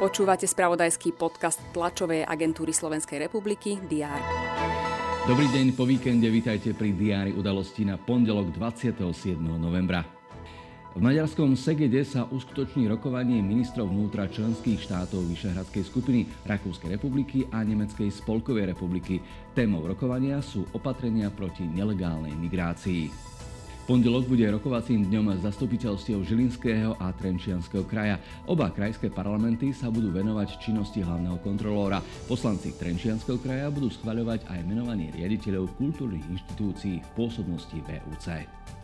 Počúvate spravodajský podcast tlačovej agentúry Slovenskej republiky DR. Dobrý deň, po víkende vítajte pri diári udalosti na pondelok 27. novembra. V maďarskom Segede sa uskutoční rokovanie ministrov vnútra členských štátov Vyšehradskej skupiny Rakúskej republiky a Nemeckej spolkovej republiky. Témou rokovania sú opatrenia proti nelegálnej migrácii pondelok bude rokovacím dňom zastupiteľstiev Žilinského a Trenčianského kraja. Oba krajské parlamenty sa budú venovať činnosti hlavného kontrolóra. Poslanci Trenčianského kraja budú schvaľovať aj menovanie riaditeľov kultúrnych inštitúcií v pôsobnosti VUC.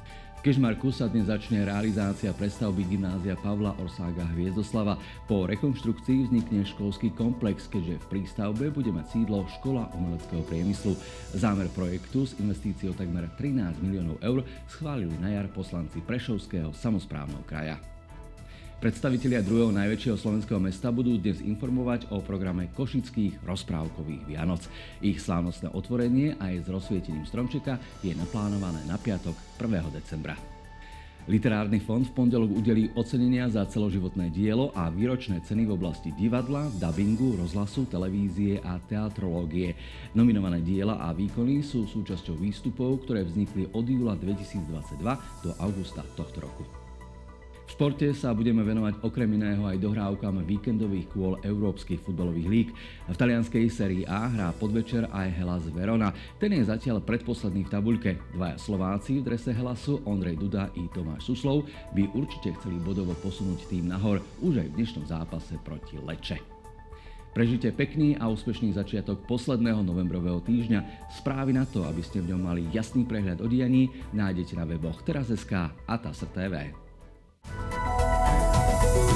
Kežmarku sa dnes začne realizácia prestavby gymnázia Pavla Orsága Hviezdoslava. Po rekonštrukcii vznikne školský komplex, keďže v prístavbe bude mať sídlo Škola umeleckého priemyslu. Zámer projektu s investíciou takmer 13 miliónov eur schválili na jar poslanci Prešovského samozprávneho kraja. Predstavitelia druhého najväčšieho slovenského mesta budú dnes informovať o programe Košických rozprávkových Vianoc. Ich slávnostné otvorenie aj s rozsvietením stromčeka je naplánované na piatok 1. decembra. Literárny fond v pondelok udelí ocenenia za celoživotné dielo a výročné ceny v oblasti divadla, dubbingu, rozhlasu, televízie a teatrológie. Nominované diela a výkony sú súčasťou výstupov, ktoré vznikli od júla 2022 do augusta tohto roku. Športe sa budeme venovať okrem iného aj dohrávkam víkendových kôl európskych futbalových líg. V talianskej sérii A hrá podvečer aj Hellas Verona. Ten je zatiaľ predposledný v tabuľke. Dvaja Slováci v drese Helasu, Ondrej Duda i Tomáš Suslov, by určite chceli bodovo posunúť tým nahor už aj v dnešnom zápase proti Leče. Prežite pekný a úspešný začiatok posledného novembrového týždňa. Správy na to, aby ste v ňom mali jasný prehľad o dianí, nájdete na weboch teraz.sk a TASR.tv. Bye.